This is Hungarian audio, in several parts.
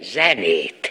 zenét.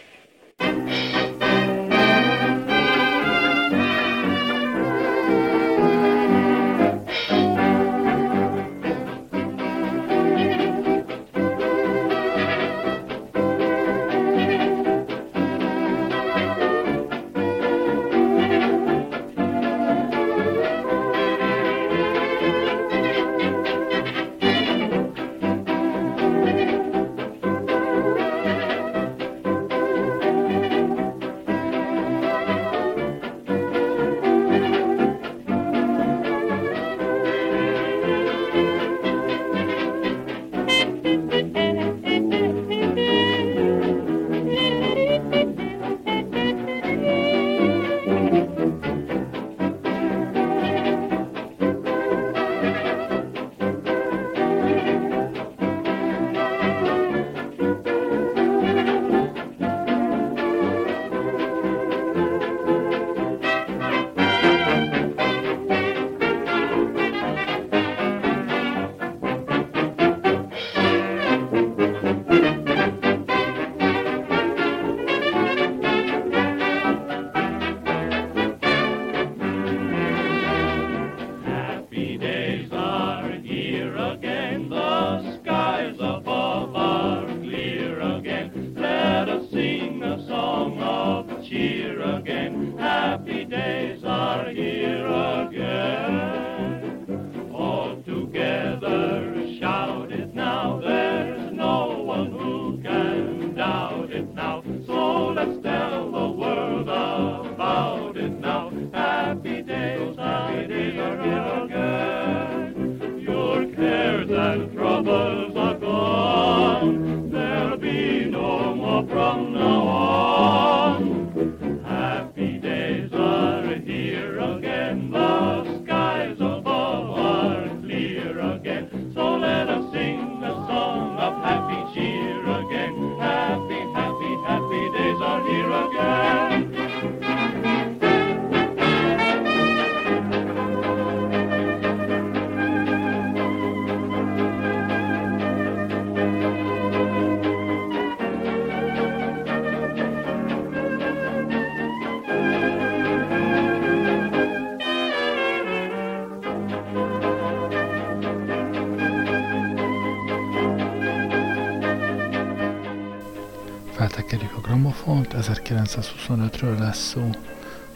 1925-ről lesz szó,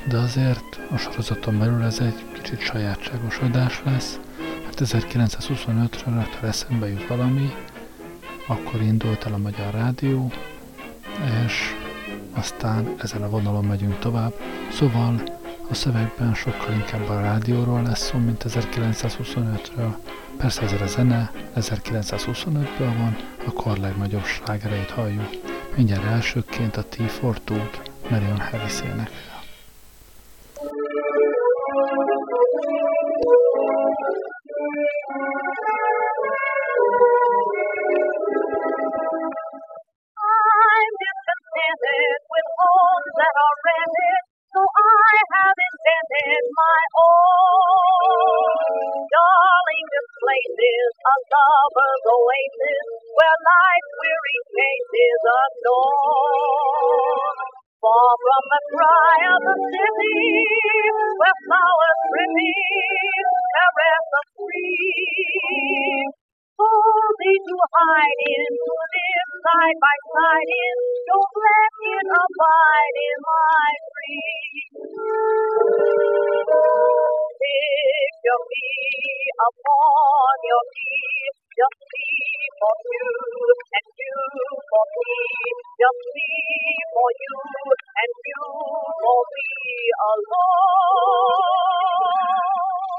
de azért a sorozaton belül ez egy kicsit sajátságos adás lesz, mert 1925-ről, ha eszembe jut valami, akkor indult el a Magyar Rádió, és aztán ezen a vonalon megyünk tovább, szóval a szövegben sokkal inkább a rádióról lesz szó, mint 1925-ről. Persze ez a zene 1925-ből van, a kor legnagyobb slágereit halljuk. Mindjárt elsőként a Marion Harrisének. I'm discontented with homes that are rented, so I have invented my own. Darling, this place is a lover's oasis where life's weary case is adorned. Far from the cry of the city, where flowers pretty caress the free. Hold thee to hide in, live side by side in, don't let it abide in my dreams lift your feet upon your knees. Just me for you and you for me. Just me for you and you for me alone.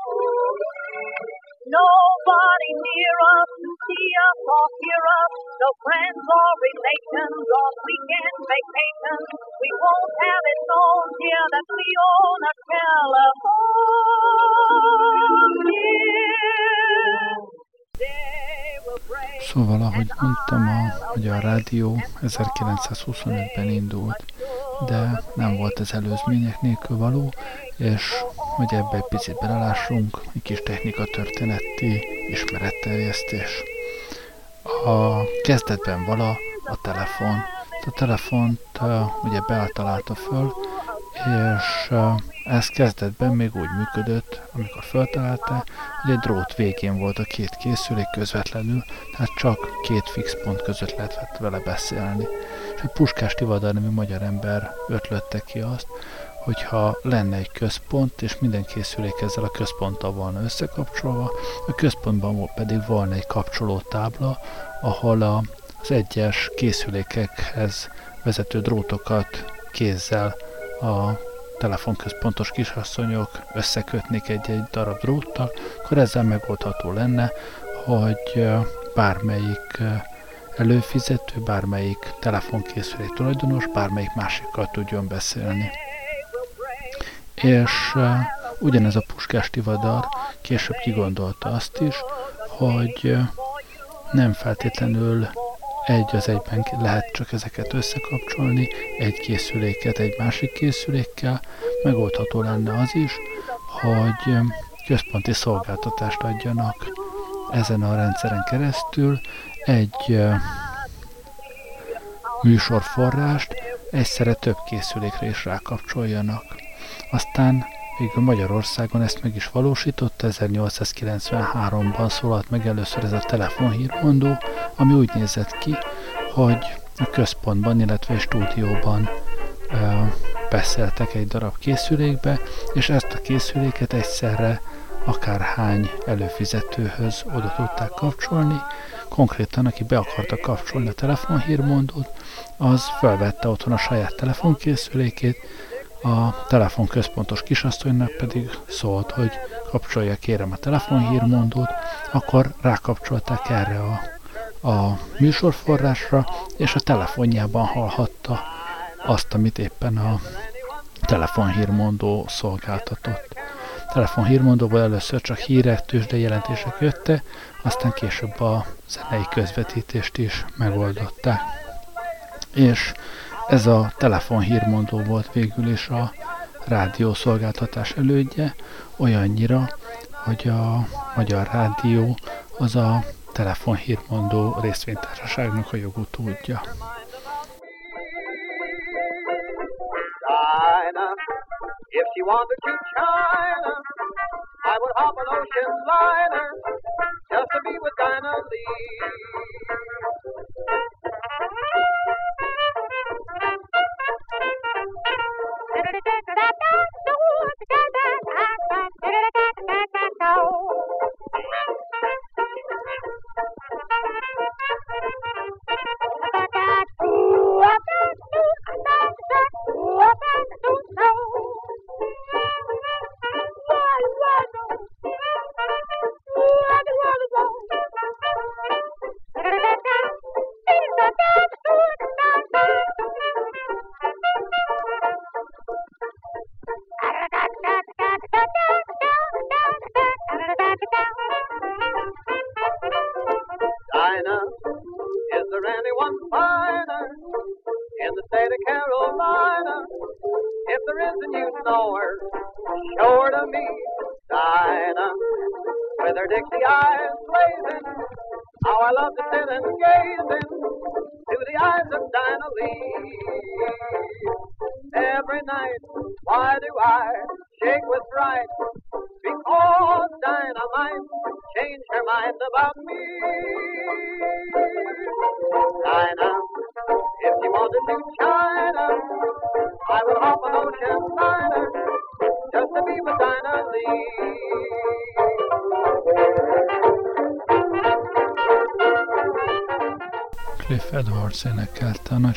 T4 Tooth Marion Harris énekel. Szóval, ahogy mondtam, a Magyar Rádió 1925-ben indult, de nem volt ez előzmények nélkül való, és hogy ebbe egy picit belelássunk, egy kis technika történeti ismeretterjesztés. A kezdetben vala a telefon, a telefont uh, ugye beáltalálta föl, és uh, ez kezdetben még úgy működött, amikor feltalálta, hogy egy drót végén volt a két készülék közvetlenül, tehát csak két fix pont között lehetett vele beszélni. Puskás Tivadar nevű magyar ember ötlötte ki azt, hogyha lenne egy központ, és minden készülék ezzel a központtal volna összekapcsolva, a központban pedig volna egy kapcsoló tábla, ahol a, az egyes készülékekhez vezető drótokat kézzel a telefonközpontos kisasszonyok összekötnék egy-egy darab dróttal, akkor ezzel megoldható lenne, hogy bármelyik előfizető, bármelyik telefonkészülék tulajdonos, bármelyik másikkal tudjon beszélni. És uh, ugyanez a Puskás Tivadar később kigondolta azt is, hogy nem feltétlenül egy az egyben lehet csak ezeket összekapcsolni, egy készüléket egy másik készülékkel, megoldható lenne az is, hogy központi szolgáltatást adjanak ezen a rendszeren keresztül, egy műsorforrást egyszerre több készülékre is rákapcsoljanak. Aztán Végül Magyarországon ezt meg is valósította, 1893-ban szólalt meg először ez a telefonhírmondó, ami úgy nézett ki, hogy a központban, illetve a stúdióban ö, beszéltek egy darab készülékbe, és ezt a készüléket egyszerre akárhány előfizetőhöz oda tudták kapcsolni. Konkrétan, aki be akarta kapcsolni a telefonhírmondót, az felvette otthon a saját telefonkészülékét, a telefonközpontos kisasszonynak pedig szólt, hogy kapcsolja kérem a telefonhírmondót, akkor rákapcsolták erre a, a műsorforrásra, és a telefonjában hallhatta azt, amit éppen a telefonhírmondó szolgáltatott. Telefonhírmondóból először csak hírek, tőzsde jelentések jötte, aztán később a zenei közvetítést is megoldották. És ez a telefonhírmondó volt végül is a rádiószolgáltatás elődje, olyannyira, hogy a Magyar Rádió az a telefonhírmondó részvénytársaságnak a jogutódja. If she wanted to China, I would hop an ocean liner just to be with Dinah Lee.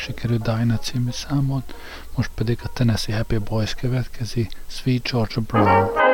Sikerű Dinah című számot, most pedig a Tennessee Happy Boys következi, Sweet Georgia Brown.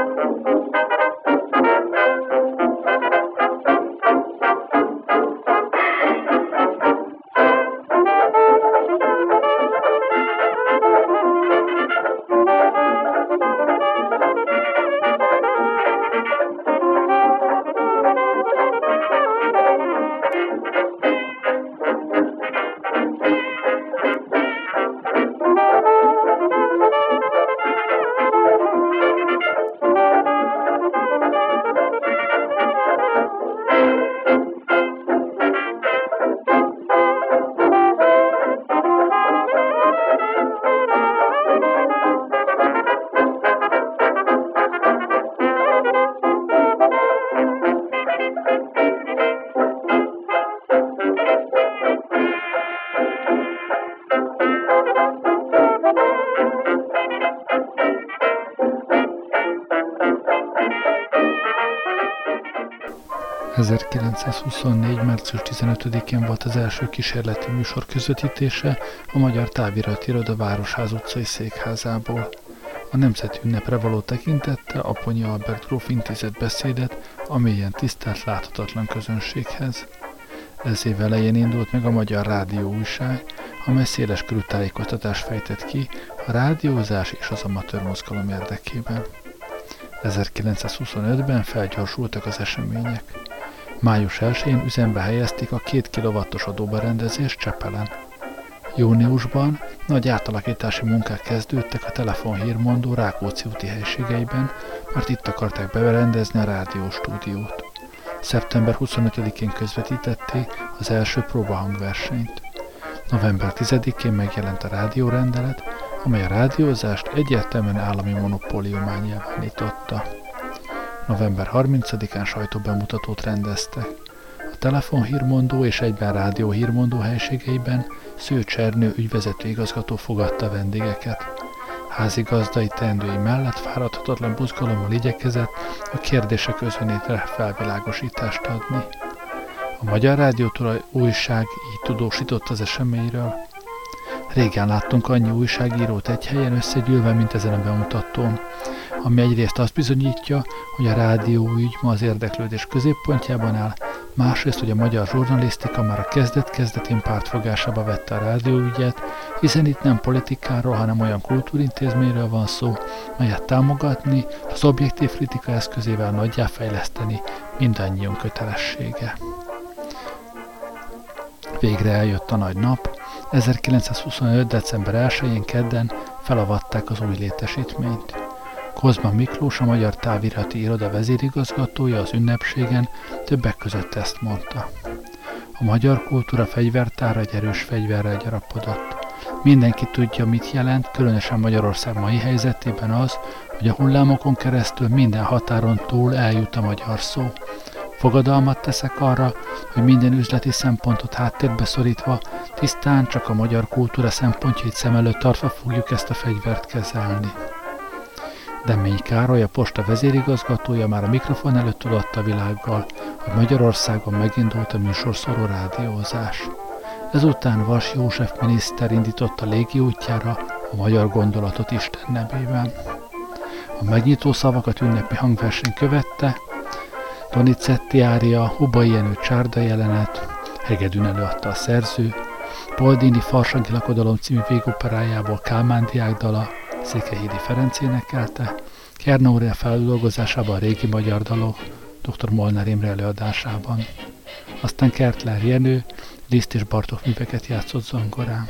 1924. március 15-én volt az első kísérleti műsor közvetítése a Magyar Távirati Iroda Városház utcai székházából. A nemzeti ünnepre való tekintette Aponyi Albert gróf intézett beszédet a mélyen tisztelt láthatatlan közönséghez. Ez év elején indult meg a Magyar Rádió újság, amely széles körű tájékoztatást fejtett ki a rádiózás és az amatőr mozgalom érdekében. 1925-ben felgyorsultak az események. Május 1-én üzembe helyezték a 2 kW-os adóberendezést Csepelen. Júniusban nagy átalakítási munkák kezdődtek a telefonhírmondó Rákóczi úti helységeiben, mert itt akarták berendezni a rádióstúdiót. Szeptember 25-én közvetítették az első próbahangversenyt. November 10-én megjelent a rádiórendelet, amely a rádiózást egyértelműen állami monopóliumán nyilvánította. November 30-án sajtóbemutatót rendeztek. A telefonhírmondó és egyben rádióhírmondó helységeiben Sző Csernő ügyvezető igazgató fogadta vendégeket. Házigazdai teendői mellett fáradhatatlan buzgalommal igyekezett a kérdések özönétre felvilágosítást adni. A Magyar Rádió újság így tudósított az eseményről. Régen láttunk annyi újságírót egy helyen összegyűlve, mint ezen a bemutatón, ami egyrészt azt bizonyítja, hogy a rádióügy ma az érdeklődés középpontjában áll, másrészt, hogy a magyar zsurnalisztika már a kezdet-kezdetén pártfogásába vette a rádióügyet, hiszen itt nem politikáról, hanem olyan kultúrintézményről van szó, melyet támogatni, az objektív kritika eszközével nagyjá fejleszteni mindannyiunk kötelessége. Végre eljött a nagy nap, 1925. december 1-én kedden felavatták az új létesítményt. Kozma Miklós, a Magyar Távirati Iroda vezérigazgatója az ünnepségen többek között ezt mondta. A magyar kultúra fegyvertára egy erős fegyverrel gyarapodott. Mindenki tudja, mit jelent, különösen Magyarország mai helyzetében az, hogy a hullámokon keresztül minden határon túl eljut a magyar szó. Fogadalmat teszek arra, hogy minden üzleti szempontot háttérbe szorítva, tisztán csak a magyar kultúra szempontjait szem előtt tartva fogjuk ezt a fegyvert kezelni. Demény Károly, a posta vezérigazgatója már a mikrofon előtt tudatta világgal, hogy Magyarországon megindult a műsorszoró rádiózás. Ezután Vas József miniszter indította légi útjára a magyar gondolatot Isten nevében. A megnyitó szavakat ünnepi hangverseny követte, Donizetti ária, Hubai Jenő csárda jelenet, Hegedűn előadta a szerző, Poldini Farsangi lakodalom című végoperájából Kálmán diákdala, Székelyhídi Ferenc énekelte, Kernória feldolgozásában a régi magyar dalok, dr. Molnár Imre előadásában. Aztán Kertler Jenő, Liszt és Bartók műveket játszott zongorán.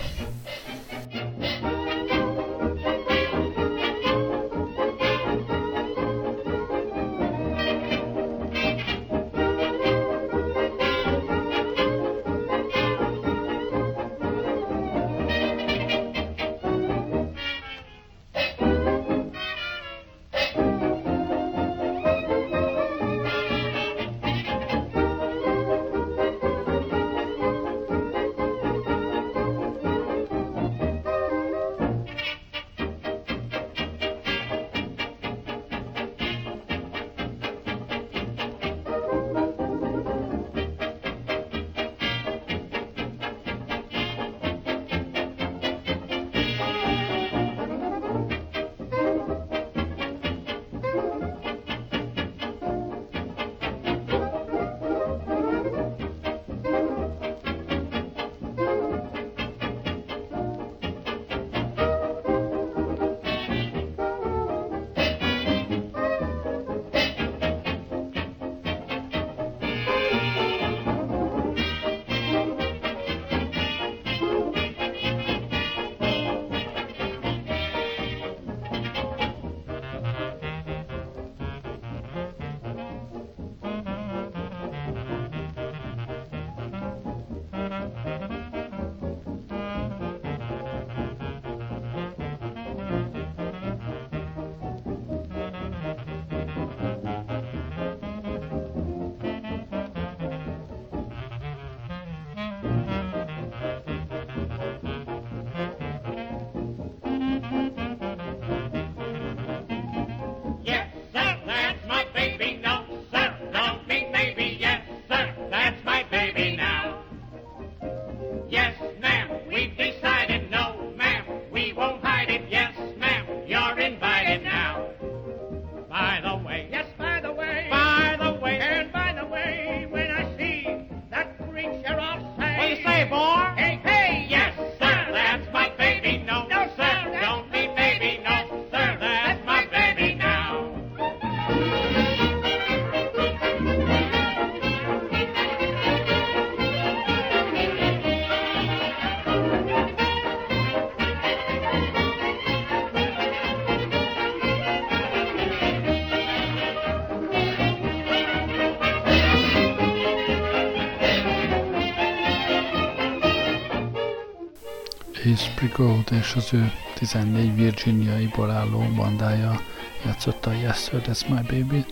Brigode és az ő 14 Virginiaiból álló bandája játszotta a Yes Sir, That's My Baby,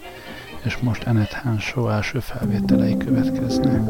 és most Annette Hanshaw első felvételei következnek.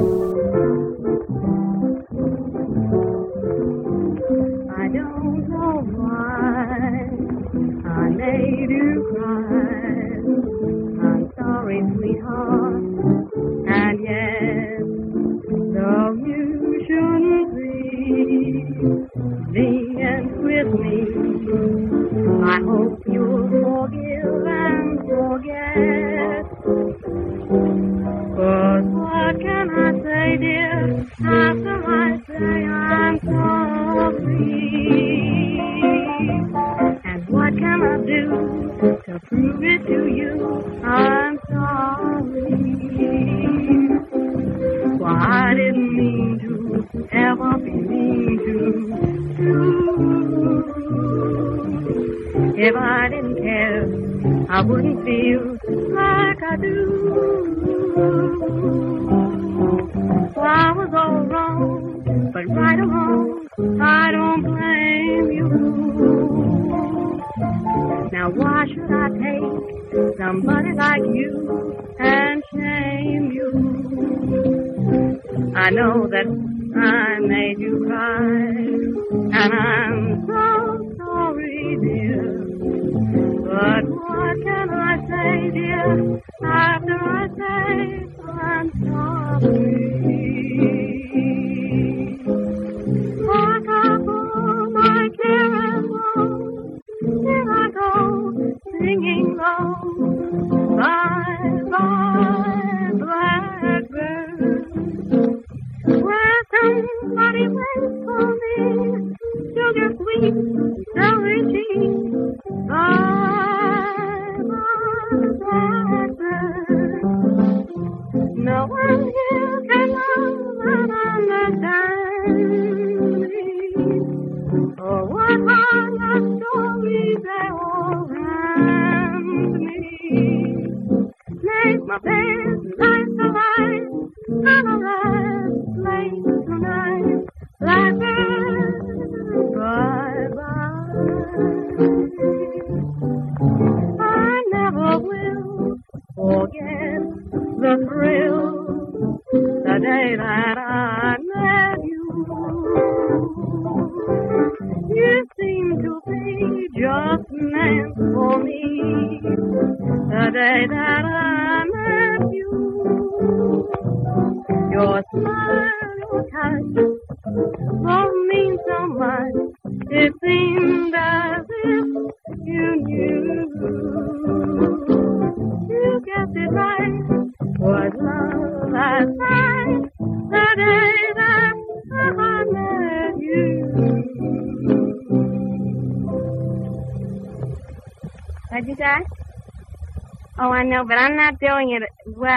my pain.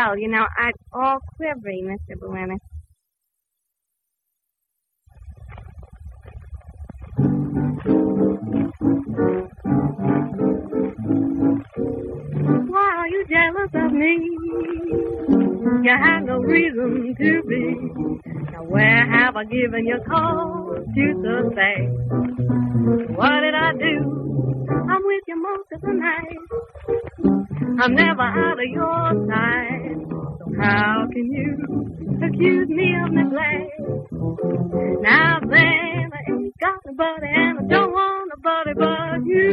Well. You know, I'm all quivery, Mr. Buenas. Why are you jealous of me? You have no reason to be. Now where have I given you cause to suspect? What did I do? I'm with you most of the night. I'm never out of your sight. So how can you accuse me of neglect? Now then, I ain't got nobody and I don't want nobody but you.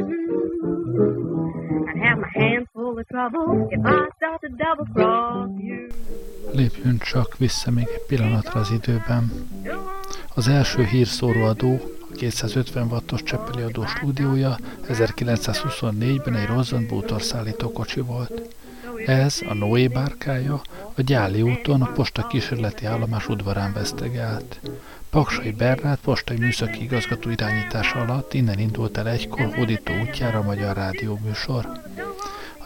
I'd have my hands full of trouble if I start to double cross you. Lépjünk csak vissza még egy pillanatra az időben. Az első hírszóróadó 250 wattos Cseppeli adó stúdiója 1924-ben egy Rozzant bútorszállító kocsi volt. Ez, a Noé bárkája, a Gyáli úton a posta kísérleti állomás udvarán vesztegelt. Paksai Bernát postai műszaki igazgató irányítása alatt innen indult el egykor hódító útjára a Magyar Rádió műsor.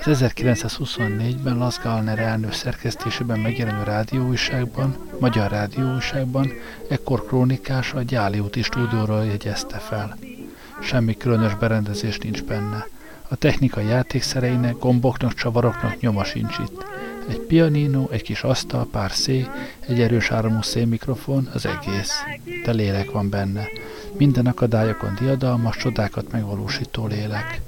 Az 1924-ben Laszka Alner elnök szerkesztésében megjelenő rádióújságban, Magyar Rádióújságban ekkor krónikás a Gyáli úti stúdióról jegyezte fel. Semmi különös berendezés nincs benne. A technika játékszereinek, gomboknak, csavaroknak nyoma sincs itt. Egy pianino, egy kis asztal, pár szék, egy erős áramú szélmikrofon, az egész. De lélek van benne. Minden akadályokon diadalmas, csodákat megvalósító lélek.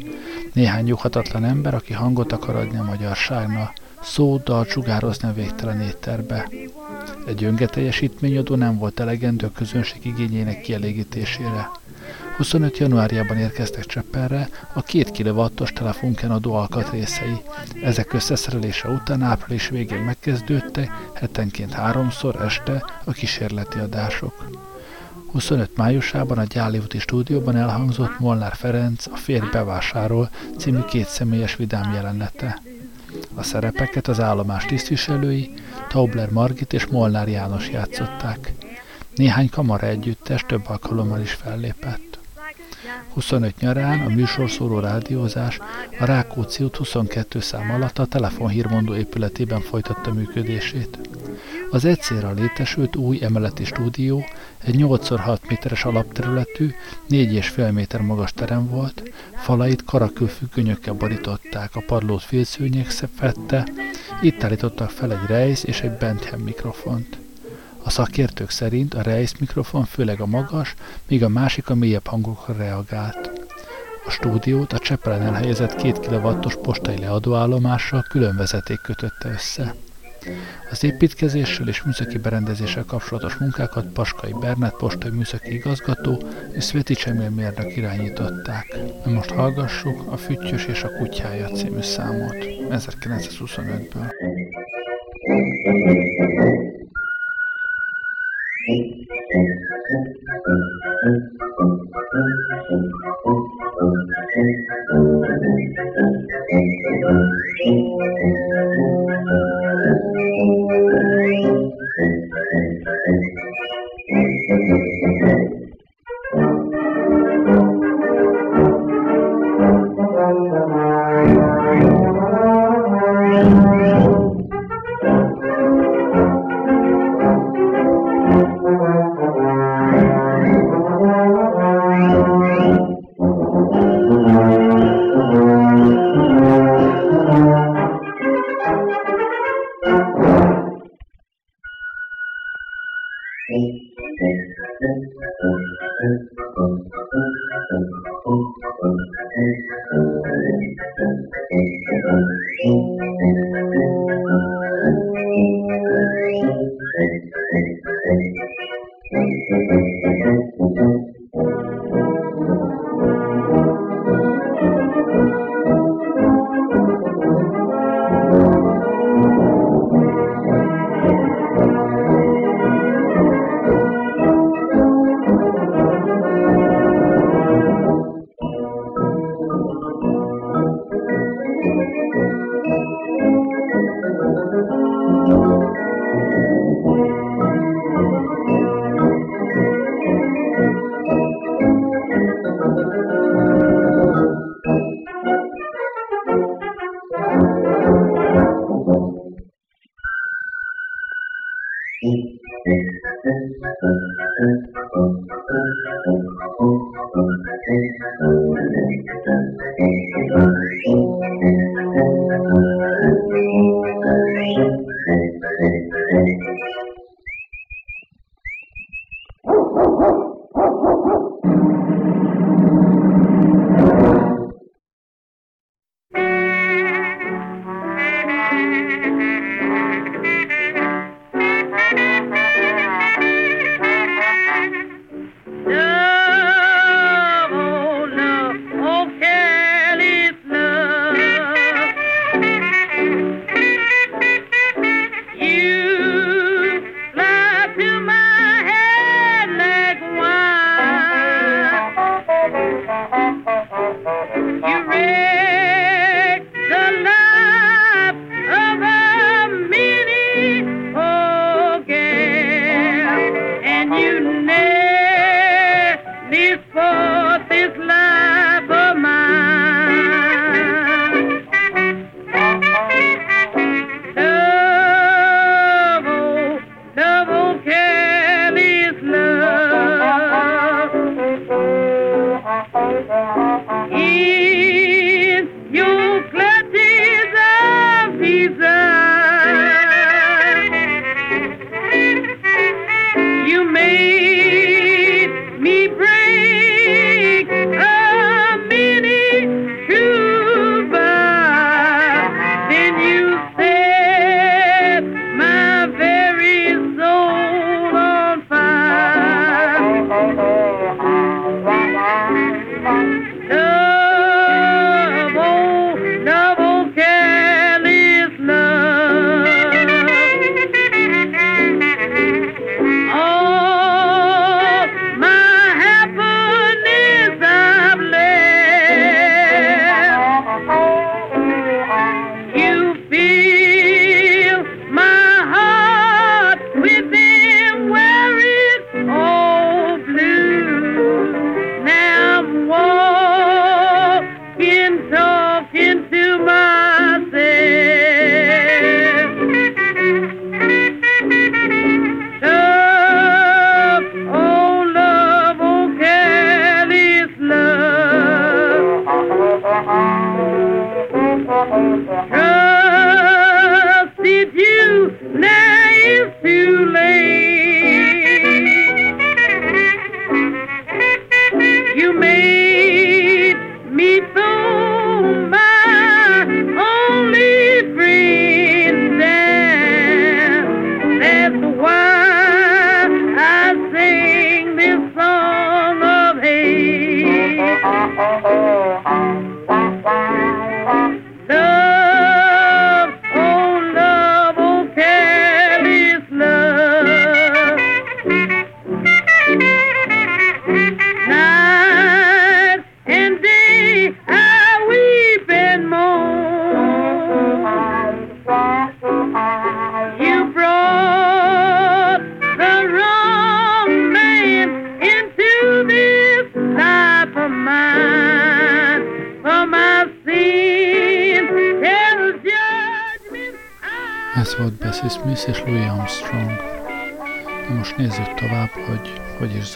Néhány nyughatatlan ember, aki hangot akar adni a magyarságnak, szó, dal csugározni a végtelen étterbe. Egy öngeteljesítményadó nem volt elegendő a közönség igényének kielégítésére. 25 januárjában érkeztek Csepperre a két kilowattos telefonkenadó alkatrészei. Ezek összeszerelése után április végén megkezdődtek, hetenként háromszor este a kísérleti adások. 25 májusában a Gyáli úti stúdióban elhangzott Molnár Ferenc a Férj bevásárol című kétszemélyes vidám jelenete. A szerepeket az állomás tisztviselői, Taubler Margit és Molnár János játszották. Néhány kamara együttes több alkalommal is fellépett. 25 nyarán a műsorszóró rádiózás a Rákóczi út 22 szám alatt a telefonhírmondó épületében folytatta működését. Az egyszerre létesült új emeleti stúdió egy 8x6 méteres alapterületű, 4,5 méter magas terem volt, falait karakülfüggönyökkel borították, a padlót félszőnyeg fette, itt állítottak fel egy rejsz és egy Bentham mikrofont. A szakértők szerint a rejsz mikrofon főleg a magas, míg a másik a mélyebb hangokra reagált. A stúdiót a Csepelen elhelyezett két kilowattos postai leadóállomással külön vezeték kötötte össze. Az építkezéssel és műszaki berendezéssel kapcsolatos munkákat Paskai Bernát postai műszaki igazgató és Sveti Csemil mérnök irányították. Most hallgassuk a Füttyös és a kutyája című számot 1925-ből. You made me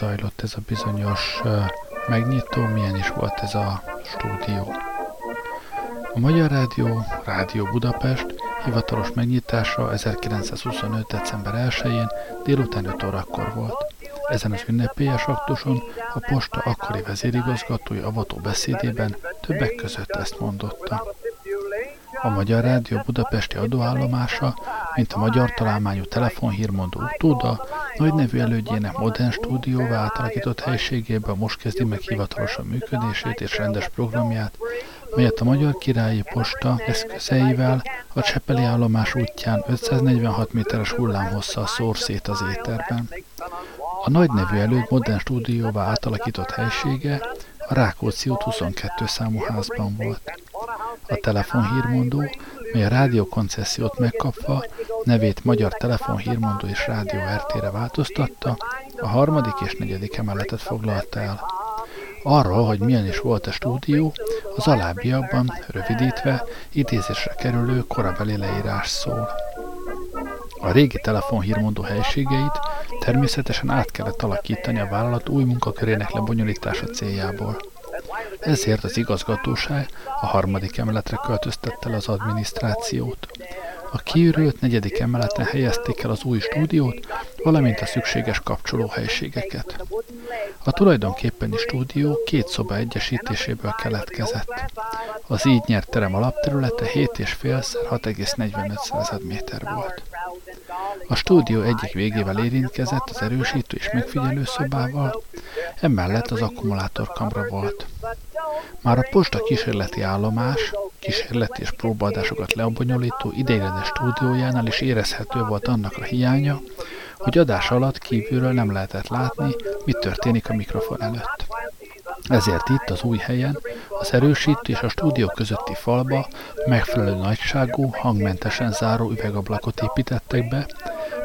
zajlott ez a bizonyos megnyitó, milyen is volt ez a stúdió. A Magyar Rádió, Rádió Budapest hivatalos megnyitása 1925. december 1-én délután 5 órakor volt. Ezen az ünnepélyes aktuson a posta akkori vezérigazgatói avató beszédében többek között ezt mondotta. A Magyar Rádió budapesti adóállomása, mint a magyar találmányú telefonhírmondó utóda, nagy nevű elődjének modern stúdióvá átalakított helységébe most kezdi meg hivatalosan működését és rendes programját, melyet a Magyar Királyi Posta eszközeivel a Csepeli állomás útján 546 méteres hullámhosszal szór szét az éterben. A nagy nevű előd modern stúdióvá átalakított helysége a Rákóczi út 22 számú házban volt. A telefonhírmondó, mely a rádiókoncesziót megkapva nevét Magyar Telefonhírmondó és Rádió RT-re változtatta, a harmadik és negyedik emeletet foglalta el. Arról, hogy milyen is volt a stúdió, az alábbiakban, rövidítve, idézésre kerülő korabeli leírás szól. A régi telefonhírmondó helységeit természetesen át kellett alakítani a vállalat új munkakörének lebonyolítása céljából. Ezért az igazgatóság a harmadik emeletre költöztette el az adminisztrációt. A kiürült negyedik emeleten helyezték el az új stúdiót, valamint a szükséges kapcsolóhelységeket. A tulajdonképpeni stúdió két szoba egyesítéséből keletkezett. Az így nyert terem alapterülete 7,5 6,45 méter volt. A stúdió egyik végével érintkezett az erősítő és megfigyelő szobával, emellett az akkumulátorkamra volt. Már a posta kísérleti állomás, kísérleti és próbaadásokat lebonyolító ideiglenes stúdiójánál is érezhető volt annak a hiánya, hogy adás alatt kívülről nem lehetett látni, mi történik a mikrofon előtt. Ezért itt az új helyen, az erősítő és a stúdió közötti falba megfelelő nagyságú, hangmentesen záró üvegablakot építettek be,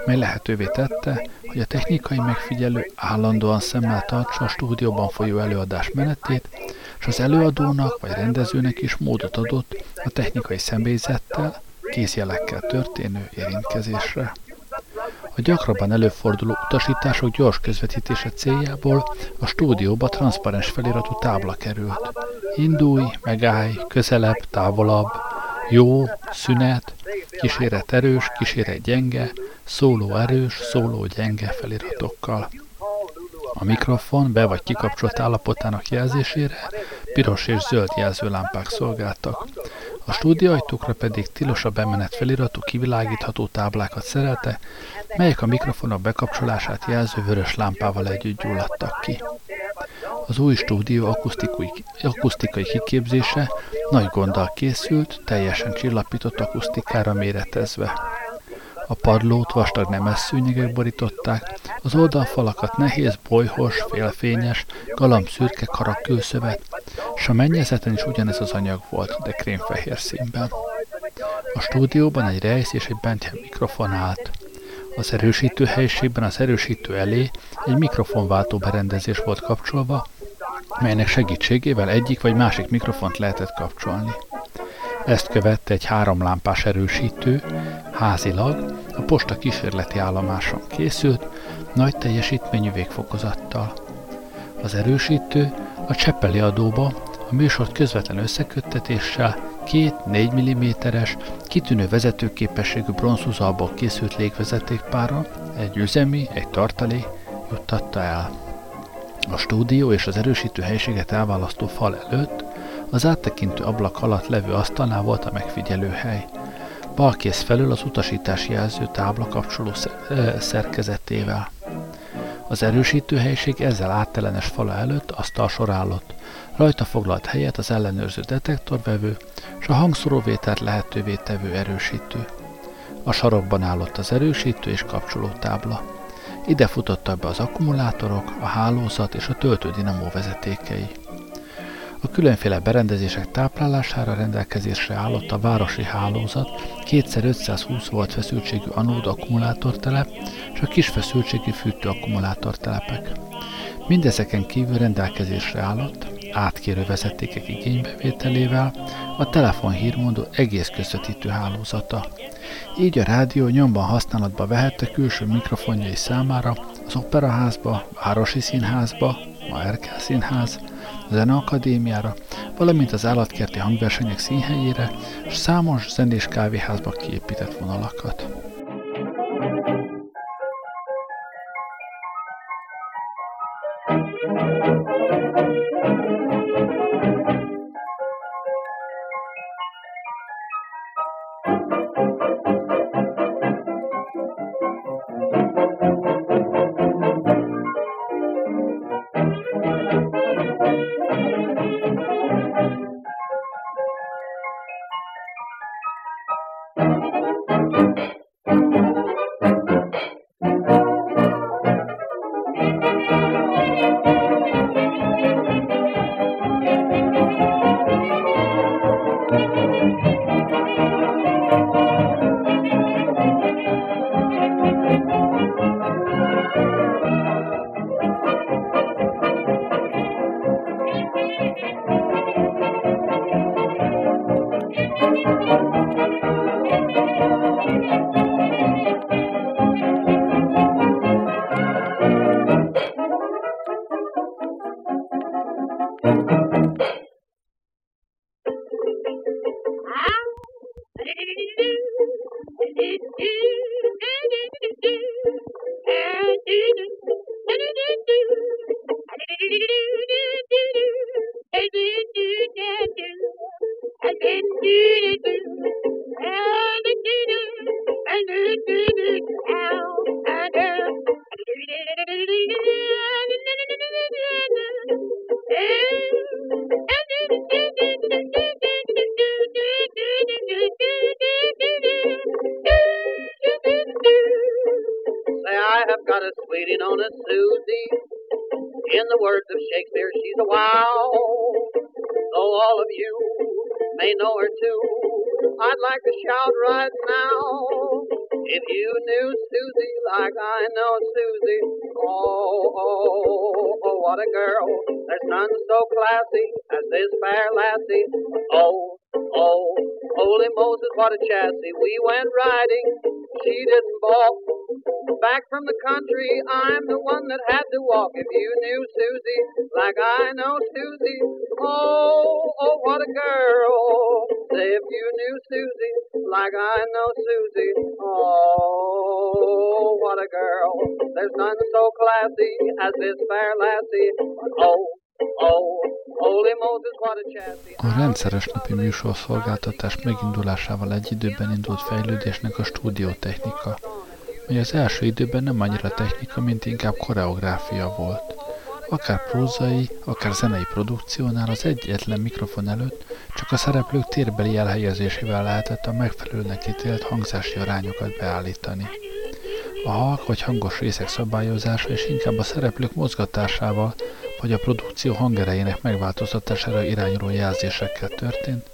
mely lehetővé tette, hogy a technikai megfigyelő állandóan szemmel tartsa a stúdióban folyó előadás menetét, és az előadónak vagy rendezőnek is módot adott a technikai személyzettel, kézjelekkel történő érintkezésre. A gyakrabban előforduló utasítások gyors közvetítése céljából a stúdióba transzparens feliratú tábla került. Indulj, megállj, közelebb, távolabb, jó, szünet, kíséret erős, kíséret gyenge, szóló erős, szóló gyenge feliratokkal. A mikrofon be- vagy kikapcsolt állapotának jelzésére piros és zöld jelzőlámpák szolgáltak. A stúdióajtókra pedig tilos a bemenet feliratú kivilágítható táblákat szerelte, melyek a mikrofonok bekapcsolását jelző vörös lámpával együtt gyulladtak ki. Az új stúdió akusztikai kiképzése nagy gonddal készült, teljesen csillapított akusztikára méretezve. A padlót vastag nemes szűnyegek borították, az oldalfalakat nehéz, bolyhos, félfényes, szürke karakülszövet, s a mennyezeten is ugyanez az anyag volt, de krémfehér színben. A stúdióban egy rejsz és egy bentje mikrofon állt. Az erősítő helyiségben az erősítő elé egy mikrofonváltó berendezés volt kapcsolva, melynek segítségével egyik vagy másik mikrofont lehetett kapcsolni. Ezt követte egy háromlámpás erősítő, házilag, a posta kísérleti állomáson készült, nagy teljesítményű végfokozattal. Az erősítő a Cseppeli adóba a műsort közvetlen összeköttetéssel két 4 mm-es, kitűnő vezetőképességű bronzhúzalból készült légvezetékpára, egy üzemi, egy tartalék juttatta el. A stúdió és az erősítő helységet elválasztó fal előtt az áttekintő ablak alatt levő asztalnál volt a megfigyelő hely. Balkész felül az utasítási jelző tábla kapcsoló szerkezetével. Az erősítő helység ezzel áttelenes fala előtt asztal sor állott. Rajta foglalt helyet az ellenőrző detektorvevő és a hangszóróvételt lehetővé tevő erősítő. A sarokban állott az erősítő és kapcsoló tábla. Ide futottak be az akkumulátorok, a hálózat és a töltődinamó vezetékei. A különféle berendezések táplálására rendelkezésre állott a városi hálózat 2x520 volt feszültségű anód akkumulátortelep és a kis feszültségű fűtő akkumulátortelepek. Mindezeken kívül rendelkezésre állott, átkérő vezetékek igénybevételével a telefonhírmondó egész közvetítő hálózata. Így a rádió nyomban használatba vehette külső mikrofonjai számára az operaházba, városi színházba, ma Erkel Színház, a Zeneakadémiára, valamint az állatkerti hangversenyek színhelyére, és számos zenés kávéházba kiépített vonalakat. gonna Susie. In the words of Shakespeare, she's a wow. Though all of you may know her too, I'd like to shout right now. If you knew Susie like I know Susie, oh, oh, oh, what a girl. There's none so classy as this fair lassie. Oh, oh, holy Moses, what a chassis. We went riding, she didn't balk, Back from the country, I'm the one that had to walk. If you knew Susie like I know Susie, oh, oh, what a girl. Say if you knew Susie like I know Susie, oh, what a girl. There's none so classy as this fair lassie. Oh, oh, A rendszeres napi műsorszolgáltatás megindulásával egy időben indult fejlődésnek a stúdiótechnika, mely az első időben nem annyira technika, mint inkább koreográfia volt. Akár prózai, akár zenei produkciónál az egyetlen mikrofon előtt csak a szereplők térbeli elhelyezésével lehetett a megfelelőnek ítélt hangzási arányokat beállítani. A halk vagy hangos részek szabályozása és inkább a szereplők mozgatásával vagy a produkció hangerejének megváltoztatására irányuló jelzésekkel történt,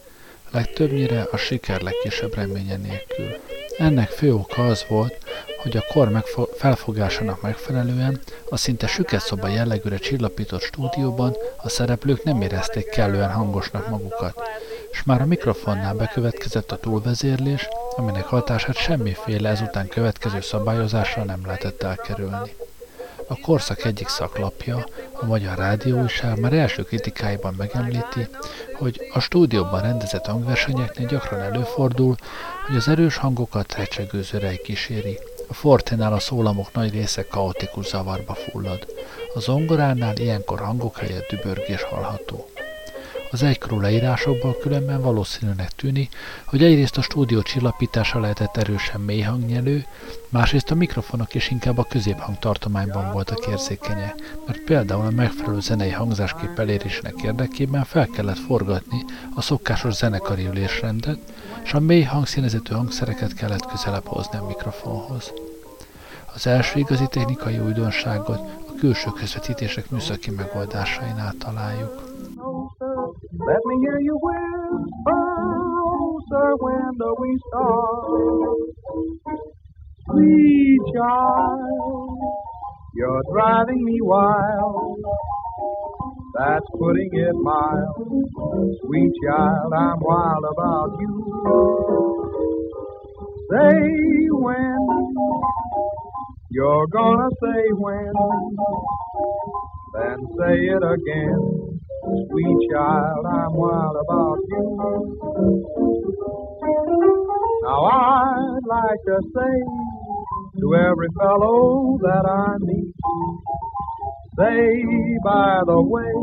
legtöbbnyire a siker legkisebb reménye nélkül. Ennek fő oka az volt, hogy a kor megfo- felfogásának megfelelően a szinte süket szoba jellegűre csillapított stúdióban a szereplők nem érezték kellően hangosnak magukat, és már a mikrofonnál bekövetkezett a túlvezérlés, aminek hatását semmiféle ezután következő szabályozással nem lehetett elkerülni. A korszak egyik szaklapja, a Magyar Rádióújság már első kritikáiban megemlíti, hogy a stúdióban rendezett hangversenyeknél gyakran előfordul, hogy az erős hangokat recsegő zörej kíséri. A forténál a szólamok nagy része kaotikus zavarba fullad. A zongoránál ilyenkor hangok helyett dübörgés hallható. Az egykorú leírásokból különben valószínűnek tűnik, hogy egyrészt a stúdió csillapítása lehetett erősen mély hangnyelő, másrészt a mikrofonok is inkább a középhang tartományban voltak érzékenyek, mert például a megfelelő zenei hangzáskép elérésének érdekében fel kellett forgatni a szokásos zenekari ülésrendet, és a mély hangszínezető hangszereket kellett közelebb hozni a mikrofonhoz. Az első igazi technikai újdonságot a külső közvetítések műszaki megoldásainál találjuk. Start? Sweet child, you're driving me wild. That's putting it mild. Sweet child, I'm wild about you. Say when. You're gonna say when. Then say it again. Sweet child, I'm wild about you. Now I'd like to say to every fellow that I meet, say by the way,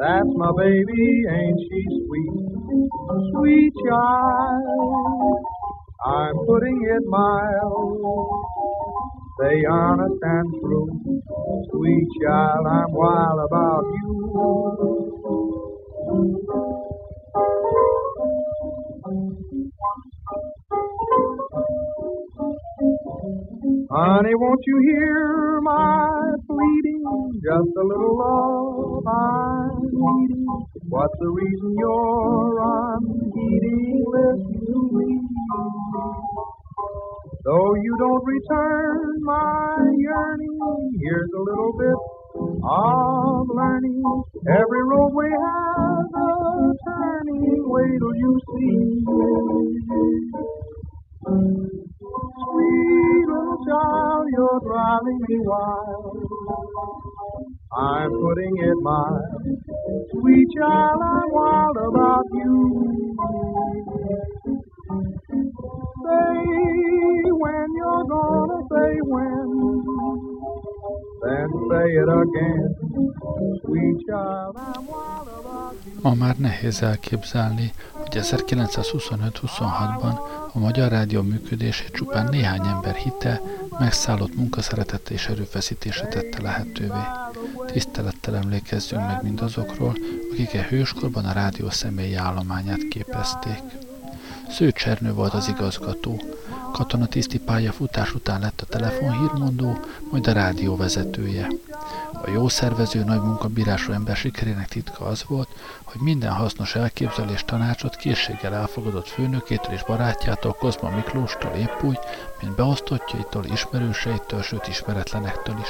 that's my baby, ain't she sweet? Sweet child, I'm putting it mild. Say honest and true, sweet child, I'm wild about you. Honey, won't you hear my pleading? Just a little love I'm needing. What's the reason you're unheeding? Listen to me. Though you don't return my yearning, here's a little bit of learning. Every roadway has a turning. Wait till you see. Sweet little child, you're driving me wild. I'm putting it mild. Sweet child, I'm wild about you. Say when you're gonna say when. Then say it again. Sweet child, I'm. Ma már nehéz elképzelni, hogy 1925-26-ban a Magyar Rádió működését csupán néhány ember hitte, megszállott munkaszeretet és erőfeszítése tette lehetővé. Tisztelettel emlékezzünk meg mindazokról, akik e hőskorban a rádió személyi állományát képezték. Szőcs Ernő volt az igazgató, katonatiszti pályafutás után lett a telefonhírmondó, majd a rádió vezetője. A jó szervező nagy munkabírású ember sikerének titka az volt, hogy minden hasznos elképzelés tanácsot készséggel elfogadott főnökétől és barátjától, Kozma Miklóstól épp úgy, mint beosztottjaitól, ismerőseitől, sőt ismeretlenektől is.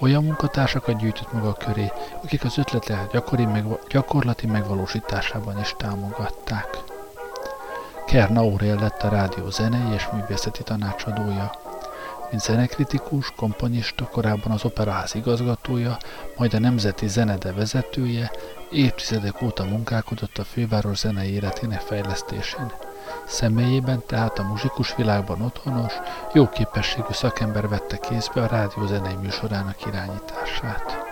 Olyan munkatársakat gyűjtött maga köré, akik az ötletek gyakori megva- gyakorlati megvalósításában is támogatták. Kern Aurél lett a rádió zenei és művészeti tanácsadója. Mint zenekritikus, komponista, korábban az Operaház igazgatója, majd a Nemzeti Zenede vezetője, évtizedek óta munkálkodott a főváros zenei életének fejlesztésén. Személyében tehát a muzsikus világban otthonos, jó képességű szakember vette kézbe a rádió zenei műsorának irányítását.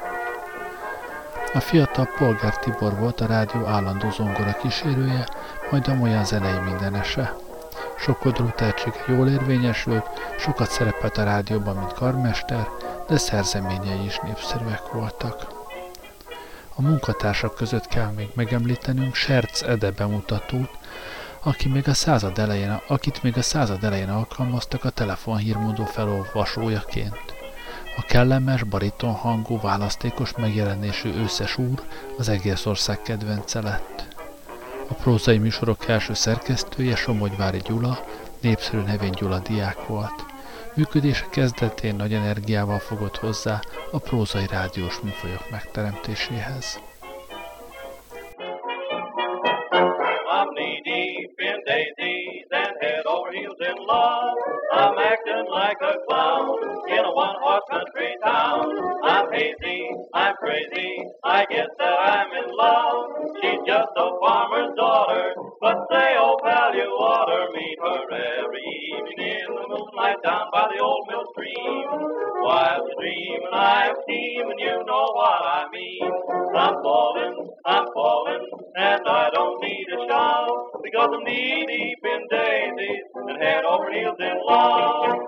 A fiatal Polgár Tibor volt a rádió állandó zongora kísérője, majd a zenei mindenese. Sokodrú tehetsége jól érvényesült, sokat szerepelt a rádióban, mint karmester, de szerzeményei is népszerűek voltak. A munkatársak között kell még megemlítenünk Serc Ede bemutatót, aki még a század elején, akit még a század elején alkalmaztak a telefonhírmondó felolvasójaként. A kellemes, bariton hangú, választékos megjelenésű őszes úr az egész ország kedvence lett. A prózai műsorok első szerkesztője Somogyvári Gyula, népszerű nevén Gyula diák volt. Működése kezdetén nagy energiával fogott hozzá a prózai rádiós műfajok megteremtéséhez. I'm acting like a clown in a one-horse country town. I'm hazy, I'm crazy, I guess that I'm in love. She's just a farmer's daughter, but say, oh pal, you oughter meet her every evening in the moonlight down by the old mill stream. While you dream and I steam, and you know what I mean. I'm falling, I'm falling, and I don't need a shout because I'm knee deep in daisies and head over heels in love.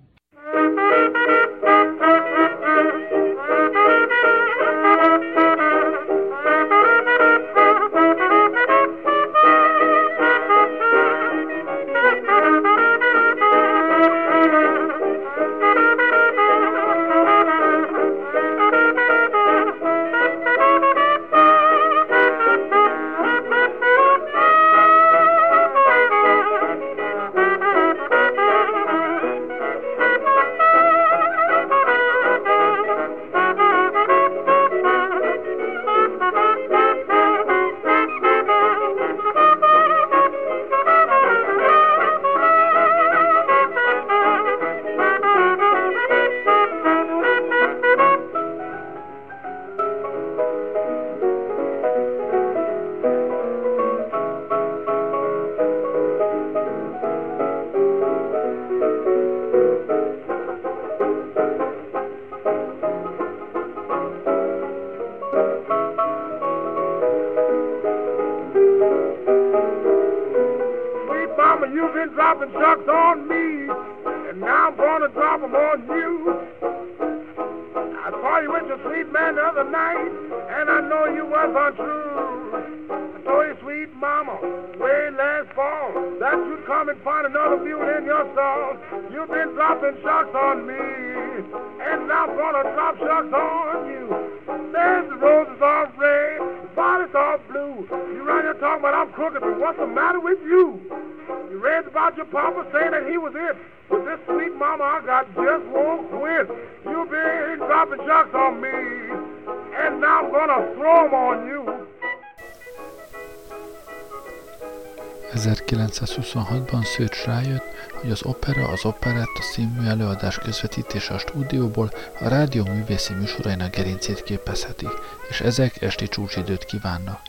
1926-ban Szőcs rájött, hogy az opera, az operett, a színmű előadás közvetítése a stúdióból a rádió művészi műsorainak gerincét képezheti, és ezek esti csúcsidőt kívánnak.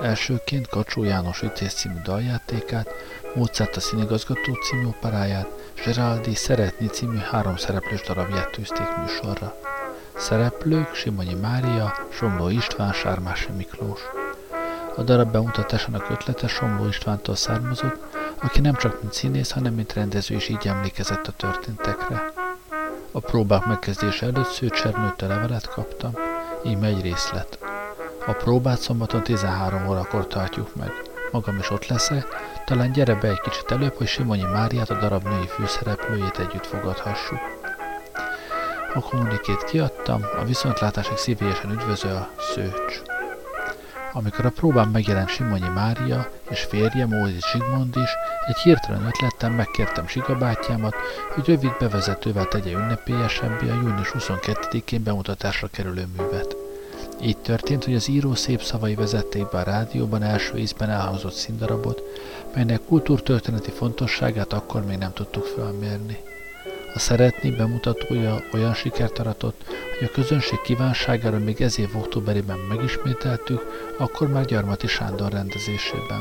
Elsőként Kacsó János Vitéz című daljátékát, Mozart a színigazgató című operáját, Geraldi Szeretni című három szereplős darabját tűzték műsorra. Szereplők Simonyi Mária, Somló István, Sármási Miklós. A darab bemutatásának ötlete Somló Istvántól származott, aki nem csak mint színész, hanem mint rendező is így emlékezett a történtekre. A próbák megkezdése előtt Szőcsernőtől levelet kaptam, íme egy részlet. A próbát szombaton 13 órakor tartjuk meg. Magam is ott leszek, talán gyere be egy kicsit előbb, hogy Simonyi Máriát, a darab női főszereplőjét együtt fogadhassuk. A kommunikét kiadtam, a viszontlátásig szívélyesen üdvözöl a Szőcs. Amikor a próbán megjelent Simonyi Mária és férje Mózis Zsigmond is, egy hirtelen ötlettem megkértem Sigabátyámat, hogy rövid bevezetővel tegye ünnepélyesebbé a június 22-én bemutatásra kerülő művet. Így történt, hogy az író szép szavai vezették be a rádióban első ízben elhangzott színdarabot, melynek kultúrtörténeti fontosságát akkor még nem tudtuk felmérni. A szeretni bemutatója olyan sikert aratott, hogy a közönség kívánságára még ez év októberében megismételtük, akkor már Gyarmati Sándor rendezésében.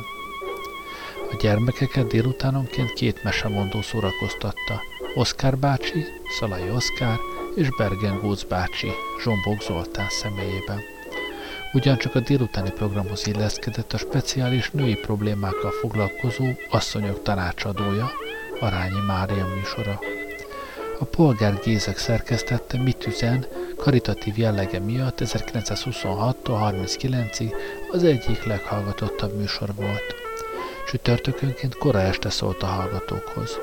A gyermekeket délutánonként két mesemondó szórakoztatta. Oszkár bácsi, Szalai Oszkár és Bergen Gócz bácsi, Zsombok Zoltán személyében. Ugyancsak a délutáni programhoz illeszkedett a speciális női problémákkal foglalkozó asszonyok tanácsadója, Arányi Mária műsora. A polgár Gézek szerkesztette Mit üzen karitatív jellege miatt 1926-tól 39-ig az egyik leghallgatottabb műsor volt. Csütörtökönként kora este szólt a hallgatókhoz.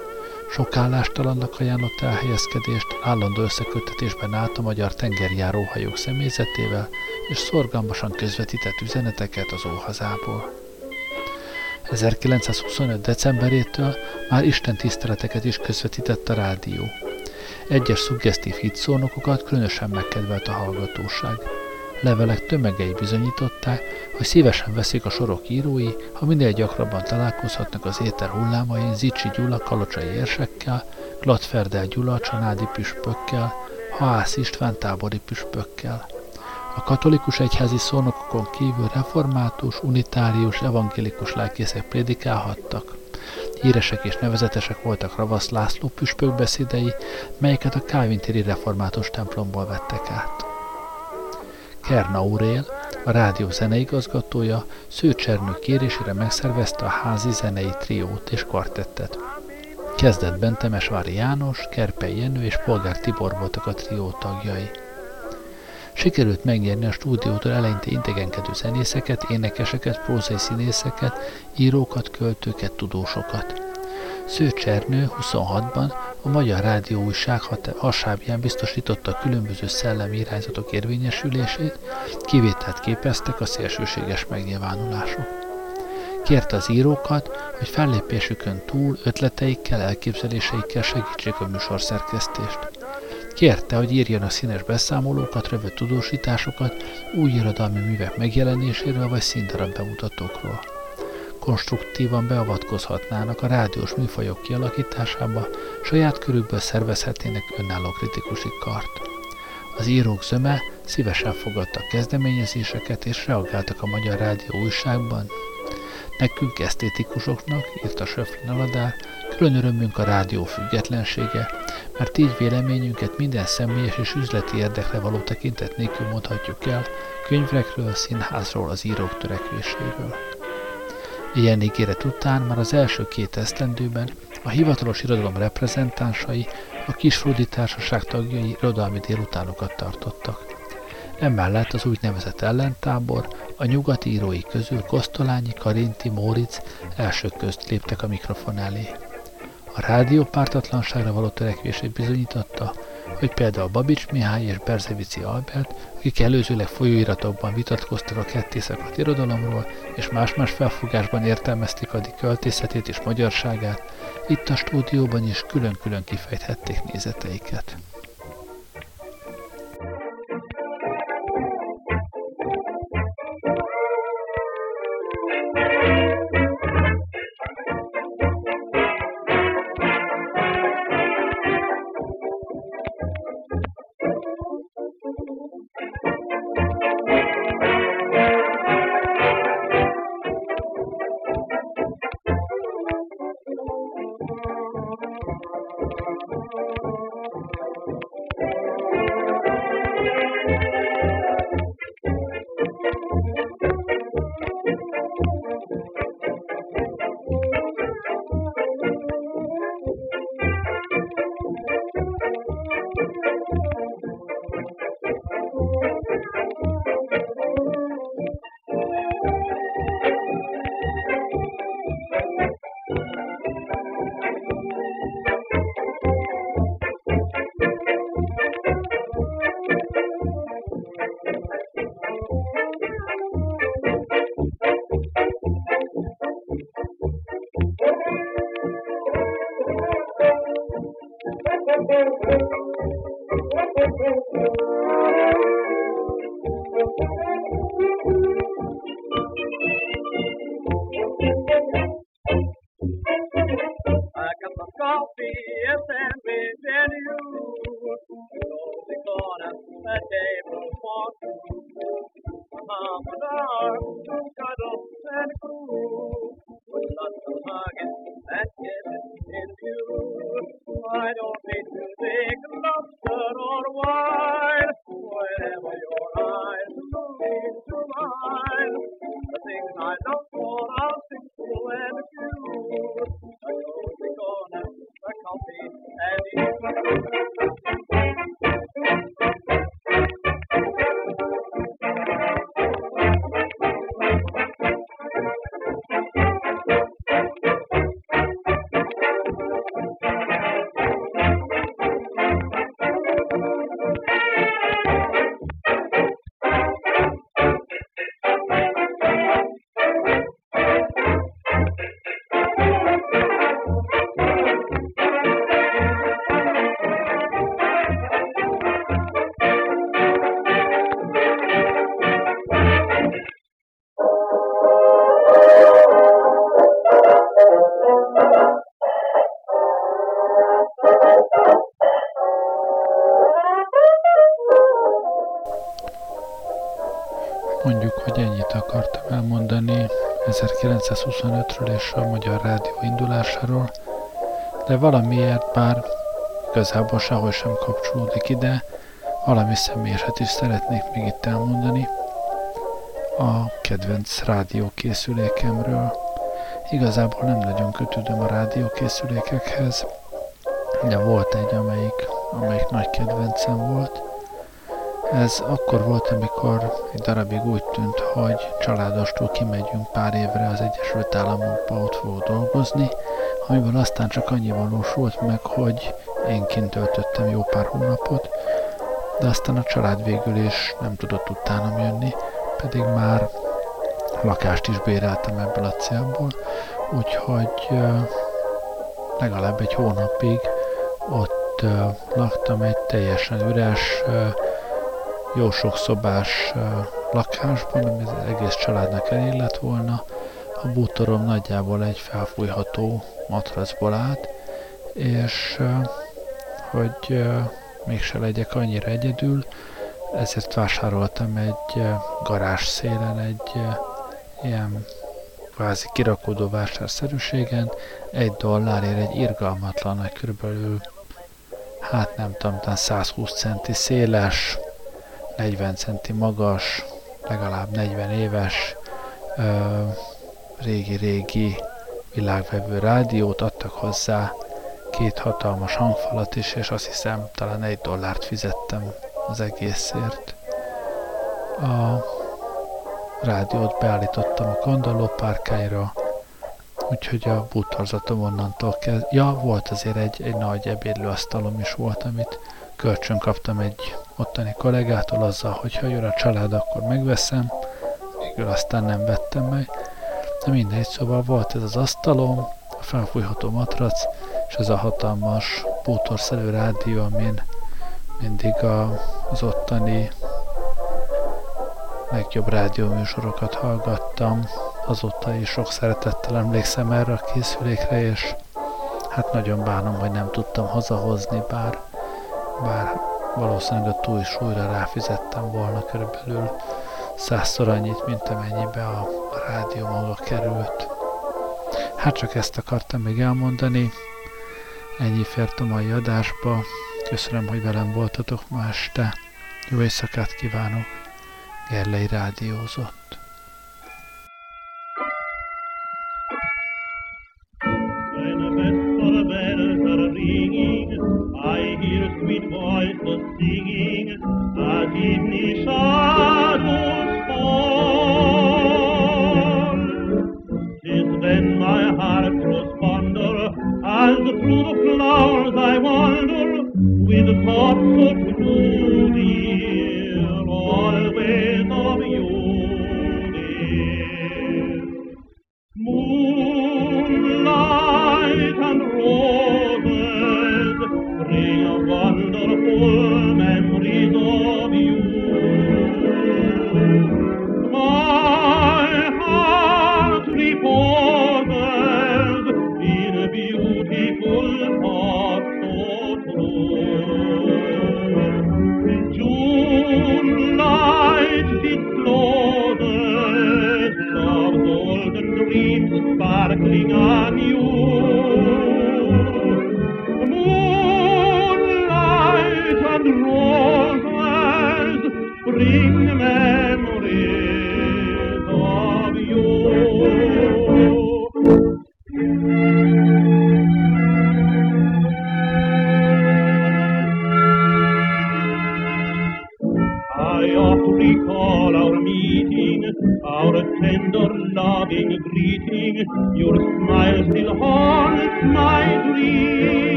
Sok állástalannak ajánlott elhelyezkedést, állandó összeköttetésben állt a magyar tengerjáróhajók személyzetével, és szorgalmasan közvetített üzeneteket az óhazából. 1925. decemberétől már Isten tiszteleteket is közvetített a rádió. Egyes szuggesztív hitszónokokat különösen megkedvelt a hallgatóság. Levelek tömegei bizonyították, hogy szívesen veszik a sorok írói, ha minél gyakrabban találkozhatnak az éter hullámain Zicsi Gyula kalocsai érsekkel, Glatferdel Gyula csanádi püspökkel, Haász István tábori püspökkel. A katolikus egyházi szónokokon kívül református, unitárius, evangélikus lelkészek prédikálhattak. Híresek és nevezetesek voltak Ravasz László püspök beszédei, melyeket a Kávintéri református templomból vettek át. Kern Aurél, a rádió zeneigazgatója Szőcsernő kérésére megszervezte a házi zenei triót és kvartettet. Kezdetben Temesvári János, Kerpei Jenő és Polgár Tibor voltak a trió tagjai. Sikerült megnyerni a stúdiótól eleinte idegenkedő zenészeket, énekeseket, prózai színészeket, írókat, költőket, tudósokat. Szőcs Ernő 26-ban a Magyar Rádió újság hasábján biztosította a különböző szellemi irányzatok érvényesülését, kivételt képeztek a szélsőséges megnyilvánulások. Kérte az írókat, hogy fellépésükön túl ötleteikkel, elképzeléseikkel segítsék a műsorszerkesztést. Kérte, hogy a színes beszámolókat, rövid tudósításokat, új irodalmi művek megjelenéséről vagy színdarab bemutatókról. Konstruktívan beavatkozhatnának a rádiós műfajok kialakításába, saját körükből szervezhetnének önálló kritikusi kart. Az írók zöme szívesen fogadtak kezdeményezéseket és reagáltak a Magyar Rádió újságban. Nekünk esztétikusoknak, írta Söflin Aladár, külön örömünk a rádió függetlensége, mert így véleményünket minden személyes és üzleti érdekre való tekintet nélkül mondhatjuk el, könyvekről, színházról, az írók törekvéséről. Ilyen ígéret után már az első két esztendőben a hivatalos irodalom reprezentánsai, a Kisfrudi Társaság tagjai irodalmi délutánokat tartottak. Emellett az úgynevezett ellentábor, a nyugati írói közül Kosztolányi, Karinti, Móric elsők közt léptek a mikrofon elé. A rádió pártatlanságra való törekvését bizonyította, hogy például Babics Mihály és Berzevici Albert, akik előzőleg folyóiratokban vitatkoztak a kettészakadt irodalomról, és más-más felfogásban értelmezték addig költészetét és magyarságát, itt a stúdióban is külön-külön kifejthették nézeteiket. Mondjuk, hogy ennyit akartam elmondani 1925-ről és a Magyar Rádió indulásáról, de valamiért bár igazából sehol sem kapcsolódik ide, valami személyeset is szeretnék még itt elmondani a kedvenc rádiókészülékemről. Igazából nem nagyon kötődöm a rádiókészülékekhez, de volt egy, amelyik, amelyik nagy kedvencem volt. Ez akkor volt, amikor egy darabig úgy tűnt, hogy családostól kimegyünk pár évre az Egyesült Államokba, ott fogok dolgozni, amiből aztán csak annyi valósult meg, hogy én kint töltöttem jó pár hónapot, de aztán a család végül is nem tudott utánam jönni, pedig már lakást is béreltem ebből a célból, úgyhogy legalább egy hónapig ott laktam egy teljesen üres, jó sok szobás lakásban, ami az egész családnak elég lett volna. A bútorom nagyjából egy felfújható matracból állt, és hogy mégse legyek annyira egyedül, ezért vásároltam egy garázs szélen egy ilyen kvázi kirakodó vásárszerűségen egy dollárért egy irgalmatlan, körülbelül hát nem tudom, 120 centi széles, 40 centi magas, legalább 40 éves régi-régi világvevő rádiót adtak hozzá, két hatalmas hangfalat is, és azt hiszem talán egy dollárt fizettem az egészért. A rádiót beállítottam a kandalló párkányra, úgyhogy a bútorzatom onnantól kezd... Ja, volt azért egy, egy nagy ebédlőasztalom is volt, amit kölcsön kaptam egy ottani kollégától azzal, hogy ha jön a család, akkor megveszem. Végül aztán nem vettem meg. De mindegy, szóval volt ez az asztalom, a felfújható matrac, és ez a hatalmas bútorszerű rádió, amin mindig a, az ottani legjobb rádióműsorokat hallgattam. Azóta is sok szeretettel emlékszem erre a készülékre, és hát nagyon bánom, hogy nem tudtam hazahozni, bár, bár valószínűleg a túlsúlyra ráfizettem volna körülbelül százszor annyit, mint amennyibe a rádió maga került. Hát csak ezt akartam még elmondani. Ennyi fért a mai adásba. Köszönöm, hogy velem voltatok ma este. Jó éjszakát kívánok. Gerlei rádiózott.